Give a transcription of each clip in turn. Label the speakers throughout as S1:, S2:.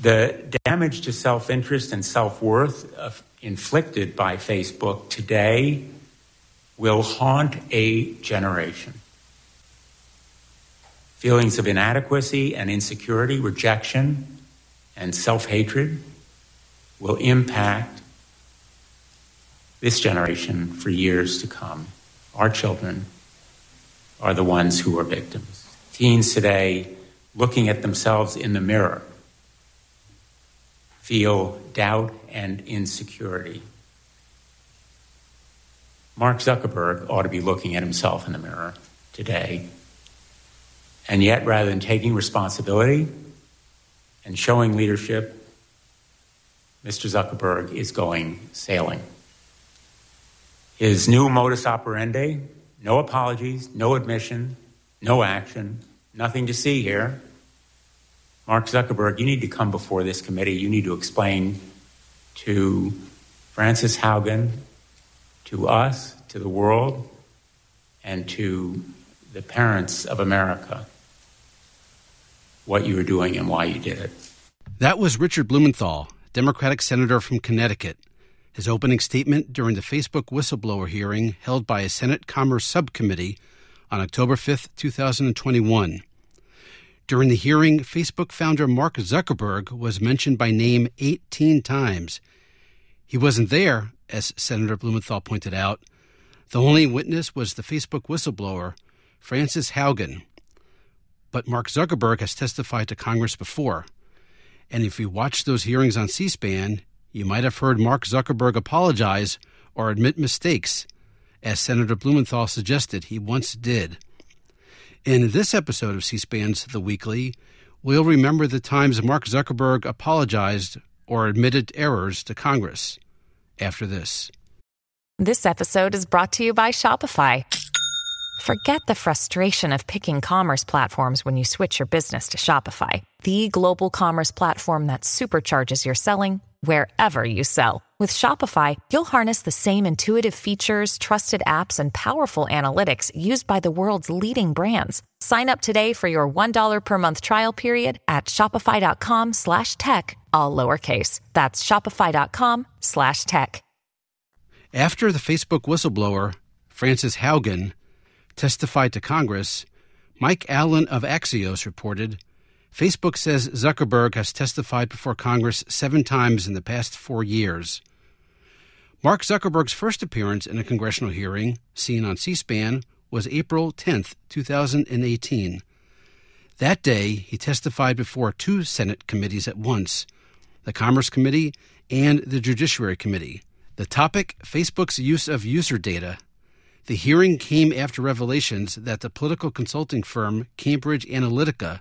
S1: The damage to self interest and self worth uh, inflicted by Facebook today will haunt a generation. Feelings of inadequacy and insecurity, rejection, and self hatred will impact this generation for years to come. Our children are the ones who are victims. Teens today, looking at themselves in the mirror, feel doubt and insecurity. Mark Zuckerberg ought to be looking at himself in the mirror today. And yet, rather than taking responsibility and showing leadership, Mr. Zuckerberg is going sailing. His new modus operandi no apologies, no admission, no action, nothing to see here. Mark Zuckerberg, you need to come before this committee. You need to explain to Frances Haugen, to us, to the world, and to the parents of America what you were doing and why you did it.
S2: That was Richard Blumenthal, Democratic Senator from Connecticut. His opening statement during the Facebook whistleblower hearing held by a Senate Commerce Subcommittee on October 5, 2021. During the hearing, Facebook founder Mark Zuckerberg was mentioned by name 18 times. He wasn't there, as Senator Blumenthal pointed out. The only witness was the Facebook whistleblower, Frances Haugen. But Mark Zuckerberg has testified to Congress before. And if you watched those hearings on C SPAN, you might have heard Mark Zuckerberg apologize or admit mistakes, as Senator Blumenthal suggested he once did. In this episode of C SPAN's The Weekly, we'll remember the times Mark Zuckerberg apologized or admitted errors to Congress. After this.
S3: This episode is brought to you by Shopify. Forget the frustration of picking commerce platforms when you switch your business to Shopify, the global commerce platform that supercharges your selling wherever you sell. With Shopify, you'll harness the same intuitive features, trusted apps, and powerful analytics used by the world's leading brands. Sign up today for your $1 per month trial period at shopify.com slash tech, all lowercase. That's shopify.com slash tech.
S2: After the Facebook whistleblower, Frances Haugen, testified to Congress, Mike Allen of Axios reported Facebook says Zuckerberg has testified before Congress seven times in the past four years. Mark Zuckerberg's first appearance in a congressional hearing, seen on C SPAN, was April 10, 2018. That day, he testified before two Senate committees at once the Commerce Committee and the Judiciary Committee. The topic Facebook's use of user data. The hearing came after revelations that the political consulting firm Cambridge Analytica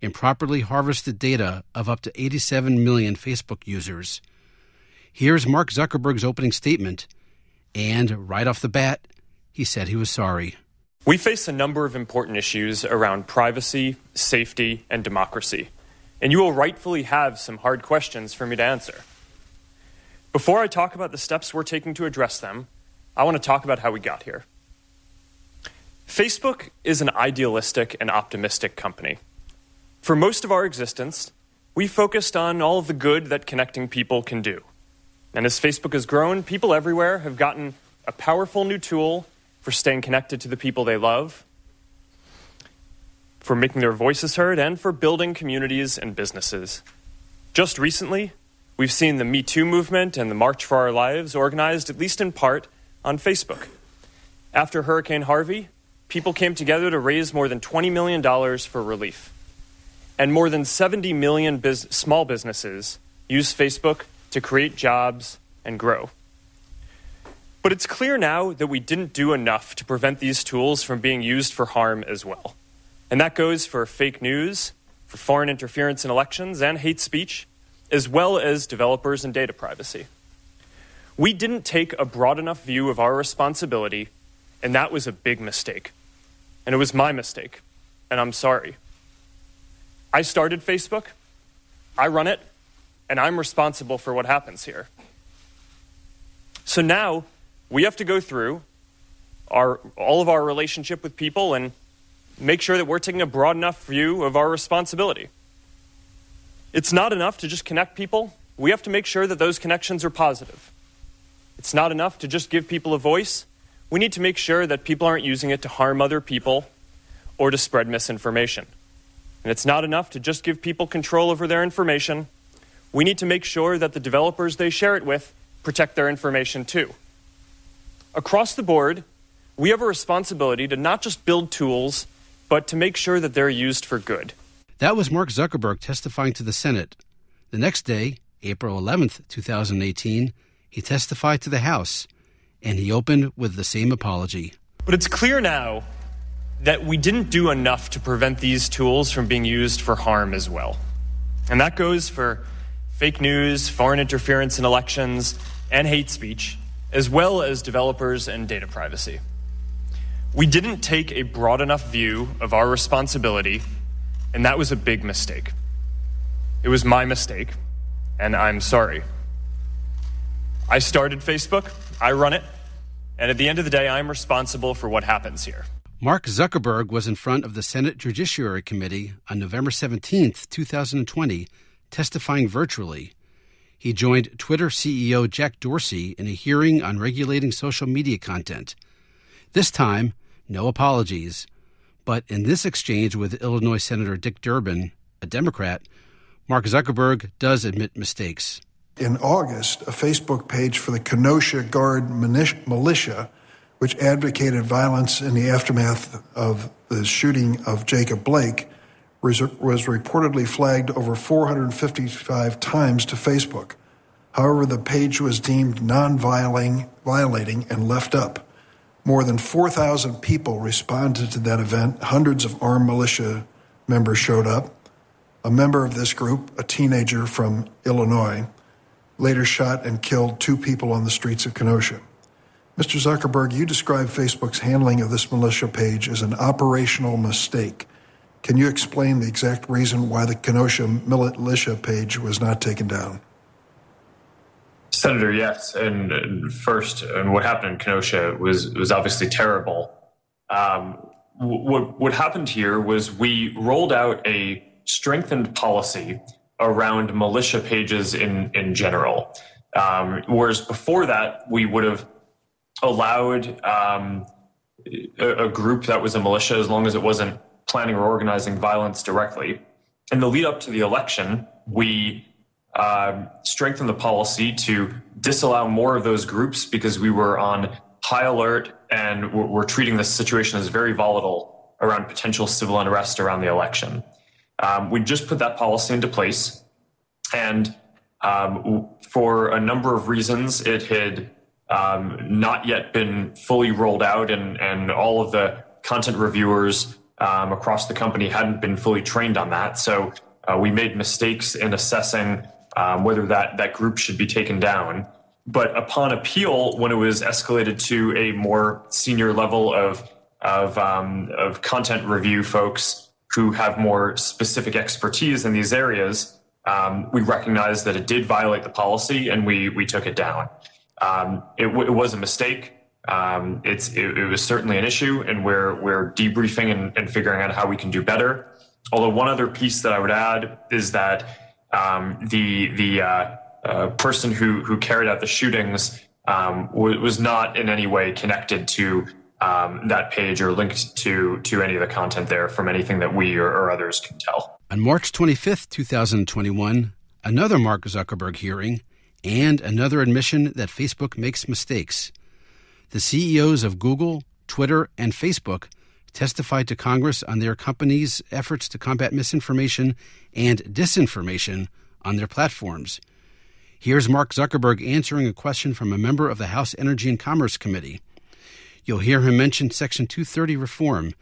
S2: improperly harvested data of up to 87 million Facebook users. Here's Mark Zuckerberg's opening statement, and right off the bat, he said he was sorry.
S4: We face a number of important issues around privacy, safety, and democracy, and you will rightfully have some hard questions for me to answer. Before I talk about the steps we're taking to address them, I want to talk about how we got here. Facebook is an idealistic and optimistic company. For most of our existence, we focused on all of the good that connecting people can do. And as Facebook has grown, people everywhere have gotten a powerful new tool for staying connected to the people they love, for making their voices heard, and for building communities and businesses. Just recently, we've seen the Me Too movement and the March for Our Lives organized, at least in part, on Facebook. After Hurricane Harvey, people came together to raise more than $20 million for relief and more than 70 million small businesses use Facebook to create jobs and grow. But it's clear now that we didn't do enough to prevent these tools from being used for harm as well. And that goes for fake news, for foreign interference in elections, and hate speech, as well as developers and data privacy. We didn't take a broad enough view of our responsibility, and that was a big mistake. And it was my mistake, and I'm sorry. I started Facebook, I run it, and I'm responsible for what happens here. So now we have to go through our, all of our relationship with people and make sure that we're taking a broad enough view of our responsibility. It's not enough to just connect people. We have to make sure that those connections are positive. It's not enough to just give people a voice. We need to make sure that people aren't using it to harm other people or to spread misinformation. And it's not enough to just give people control over their information. We need to make sure that the developers they share it with protect their information too. Across the board, we have a responsibility to not just build tools, but to make sure that they're used for good.
S2: That was Mark Zuckerberg testifying to the Senate. The next day, April 11th, 2018, he testified to the House, and he opened with the same apology.
S4: But it's clear now that we didn't do enough to prevent these tools from being used for harm as well. And that goes for fake news, foreign interference in elections, and hate speech, as well as developers and data privacy. We didn't take a broad enough view of our responsibility, and that was a big mistake. It was my mistake, and I'm sorry. I started Facebook, I run it, and at the end of the day, I'm responsible for what happens here.
S2: Mark Zuckerberg was in front of the Senate Judiciary Committee on November 17, 2020, testifying virtually. He joined Twitter CEO Jack Dorsey in a hearing on regulating social media content. This time, no apologies. But in this exchange with Illinois Senator Dick Durbin, a Democrat, Mark Zuckerberg does admit mistakes.
S5: In August, a Facebook page for the Kenosha Guard militia which advocated violence in the aftermath of the shooting of Jacob Blake, was, reportedly flagged over 455 times to Facebook. However, the page was deemed non violating and left up. More than 4,000 people responded to that event. Hundreds of armed militia members showed up. A member of this group, a teenager from Illinois, later shot and killed two people on the streets of Kenosha. Mr. Zuckerberg, you described Facebook's handling of this militia page as an operational mistake. Can you explain the exact reason why the Kenosha militia page was not taken down?
S6: Senator, yes. And, and first, and what happened in Kenosha was was obviously terrible. Um, what what happened here was we rolled out a strengthened policy around militia pages in in general. Um, whereas before that, we would have allowed um, a, a, group that was a militia as long as it wasn't planning or organizing violence directly. In the lead up to the election, we uh, strengthened the policy to disallow more of those groups because we were on high alert and we're, we're treating this situation as very volatile around potential civil unrest around the election. Um, we just put that policy into place, and um, for a number of reasons, it had um, not yet been fully rolled out, and, and all of the content reviewers um, across the company hadn't been fully trained on that. So uh, we made mistakes in assessing um, whether that, that group should be taken down. But upon appeal, when it was escalated to a more senior level of, of, um, of content review folks who have more specific expertise in these areas, um, we recognized that it did violate the policy and we, we took it down. Um, it, w- it, was a mistake. Um, it's it, it, was certainly an issue, and we're we're debriefing and, and, figuring out how we can do better. Although one other piece that I would add is that um, the the uh, uh, person who who carried out the shootings um, w- was not in any way connected to um, that page or linked to to any of the content there from anything that we or, or others can tell.
S2: On March 25th, 2021, another Mark Zuckerberg hearing and another admission that Facebook makes mistakes. The CEOs of Google, Twitter, and Facebook testified to Congress on their companies' efforts to combat misinformation and disinformation on their platforms. Here's Mark Zuckerberg answering a question from a member of the House Energy and Commerce Committee. You'll hear him mention Section 230 reform.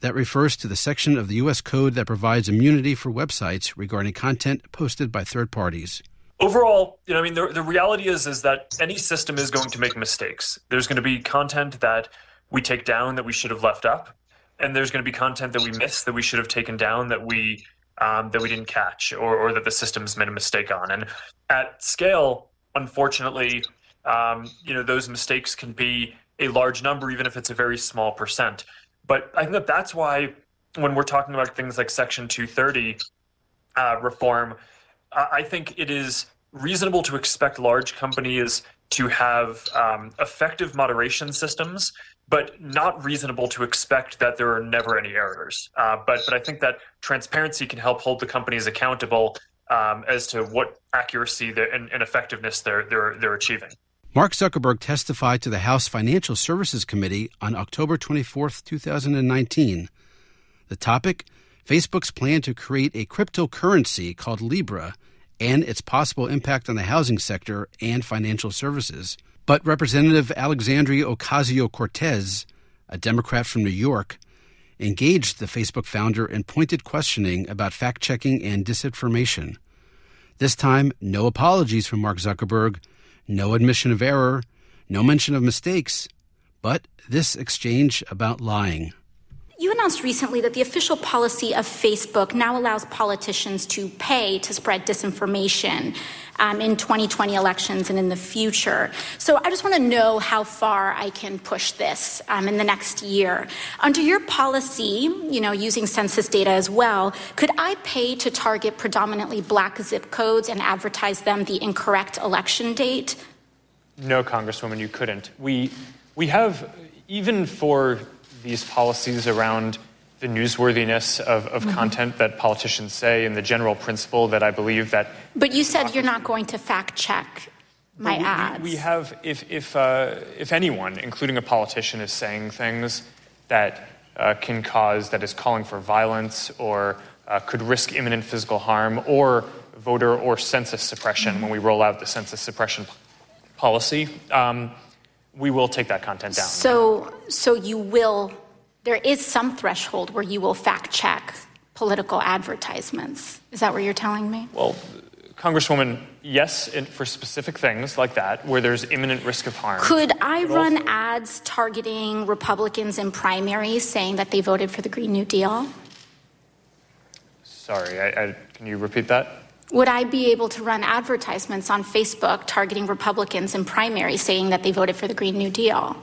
S2: That refers to the section of the U.S. Code that provides immunity for websites regarding content posted by third parties
S4: overall, you know, I mean, the, the reality is is that any system is going to make mistakes. There's going to be content that we take down that we should have left up, and there's going to be content that we miss that we should have taken down that we um, that we didn't catch or, or that the system's made a mistake on. And at scale, unfortunately, um, you know, those mistakes can be a large number, even if it's a very small percent. But I think that that's why when we're talking about things like Section 230 uh, reform, I think it is reasonable to expect large companies to have um, effective moderation systems, but not reasonable to expect that there are never any errors. Uh, but but I think that transparency can help hold the companies accountable um, as to what accuracy and, and effectiveness they're they're they're achieving.
S2: Mark Zuckerberg testified to the House Financial Services Committee on October 24, 2019. The topic Facebook's plan to create a cryptocurrency called Libra and its possible impact on the housing sector and financial services. But Representative Alexandria Ocasio Cortez, a Democrat from New York, engaged the Facebook founder in pointed questioning about fact checking and disinformation. This time, no apologies from Mark Zuckerberg, no admission of error, no mention of mistakes, but this exchange about lying.
S7: Announced recently that the official policy of Facebook now allows politicians to pay to spread disinformation um, in 2020 elections and in the future. So I just want to know how far I can push this um, in the next year. Under your policy, you know, using census data as well, could I pay to target predominantly black zip codes and advertise them the incorrect election date?
S4: No, Congresswoman, you couldn't. We we have even for these policies around the newsworthiness of, of mm-hmm. content that politicians say and the general principle that I believe that.
S7: But you said you're not going to fact check my
S4: we,
S7: ads.
S4: We, we, have, if, if, uh, if anyone, including a politician, is saying things that uh, can cause, that is calling for violence or uh, could risk imminent physical harm or voter or census suppression mm-hmm. when we roll out the census suppression policy. Um, we will take that content down.
S7: So, so you will, there is some threshold where you will fact check political advertisements. Is that what you're telling me?
S4: Well, Congresswoman, yes, for specific things like that, where there's imminent risk of harm.
S7: Could I run also- ads targeting Republicans in primaries saying that they voted for the Green New Deal?
S4: Sorry, I, I, can you repeat that?
S7: Would I be able to run advertisements on Facebook targeting Republicans in primary saying that they voted for the Green New Deal?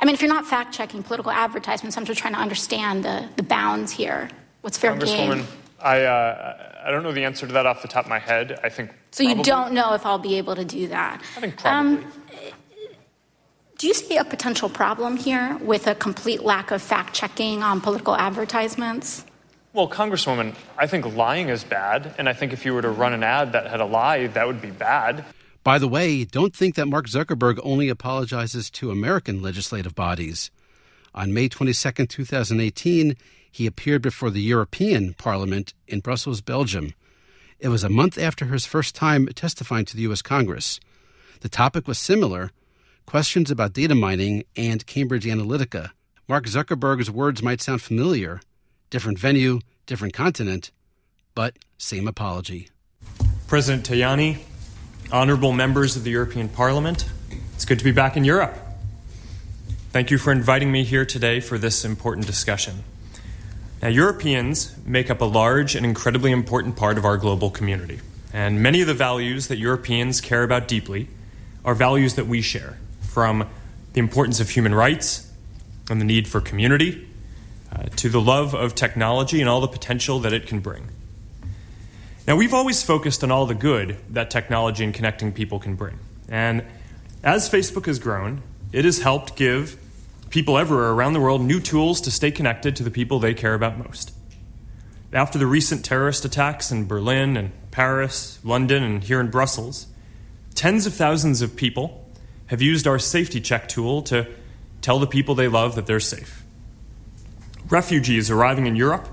S7: I mean, if you're not fact checking political advertisements, I'm just trying to understand the, the bounds here. What's fair game?
S4: I, uh, I don't know the answer to that off the top of my head. I think.
S7: So probably. you don't know if I'll be able to do that?
S4: I think probably. Um,
S7: do you see a potential problem here with a complete lack of fact checking on political advertisements?
S4: Well, Congresswoman, I think lying is bad, and I think if you were to run an ad that had a lie, that would be bad.
S2: By the way, don't think that Mark Zuckerberg only apologizes to American legislative bodies. On May 22, 2018, he appeared before the European Parliament in Brussels, Belgium. It was a month after his first time testifying to the U.S. Congress. The topic was similar questions about data mining and Cambridge Analytica. Mark Zuckerberg's words might sound familiar, different venue, different continent, but same apology.
S4: President Tajani, honorable members of the European Parliament, it's good to be back in Europe. Thank you for inviting me here today for this important discussion. Now, Europeans make up a large and incredibly important part of our global community, and many of the values that Europeans care about deeply are values that we share, from the importance of human rights and the need for community uh, to the love of technology and all the potential that it can bring. Now, we've always focused on all the good that technology and connecting people can bring. And as Facebook has grown, it has helped give people everywhere around the world new tools to stay connected to the people they care about most. After the recent terrorist attacks in Berlin and Paris, London, and here in Brussels, tens of thousands of people have used our safety check tool to tell the people they love that they're safe. Refugees arriving in Europe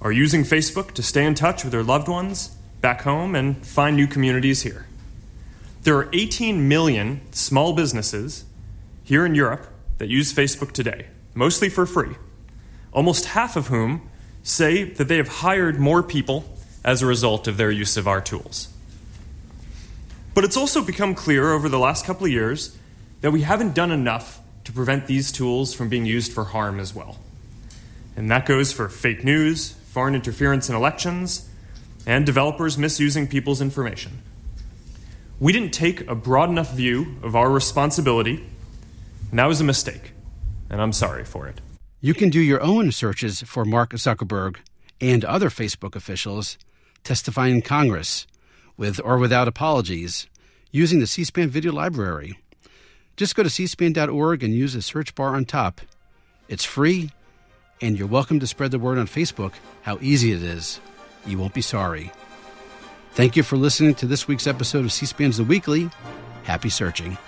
S4: are using Facebook to stay in touch with their loved ones back home and find new communities here. There are 18 million small businesses here in Europe that use Facebook today, mostly for free, almost half of whom say that they have hired more people as a result of their use of our tools. But it's also become clear over the last couple of years that we haven't done enough to prevent these tools from being used for harm as well. And that goes for fake news, foreign interference in elections, and developers misusing people's information. We didn't take a broad enough view of our responsibility, and that was a mistake, and I'm sorry for it.
S2: You can do your own searches for Mark Zuckerberg and other Facebook officials testifying in Congress, with or without apologies, using the C SPAN video library. Just go to cspan.org and use the search bar on top. It's free, and you're welcome to spread the word on Facebook how easy it is. You won't be sorry. Thank you for listening to this week's episode of C SPAN's The Weekly. Happy searching.